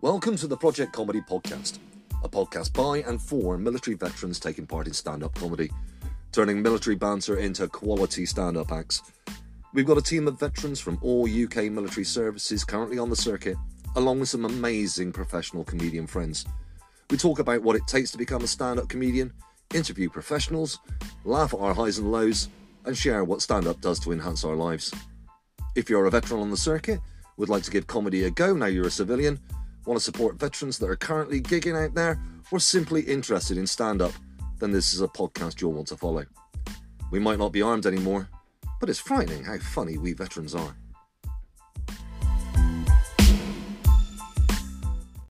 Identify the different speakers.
Speaker 1: Welcome to the Project Comedy Podcast, a podcast by and for military veterans taking part in stand up comedy, turning military banter into quality stand up acts. We've got a team of veterans from all UK military services currently on the circuit, along with some amazing professional comedian friends. We talk about what it takes to become a stand up comedian, interview professionals, laugh at our highs and lows, and share what stand up does to enhance our lives. If you're a veteran on the circuit, would like to give comedy a go now you're a civilian, want to support veterans that are currently gigging out there, or simply interested in stand up, then this is a podcast you'll want to follow. We might not be armed anymore, but it's frightening how funny we veterans are.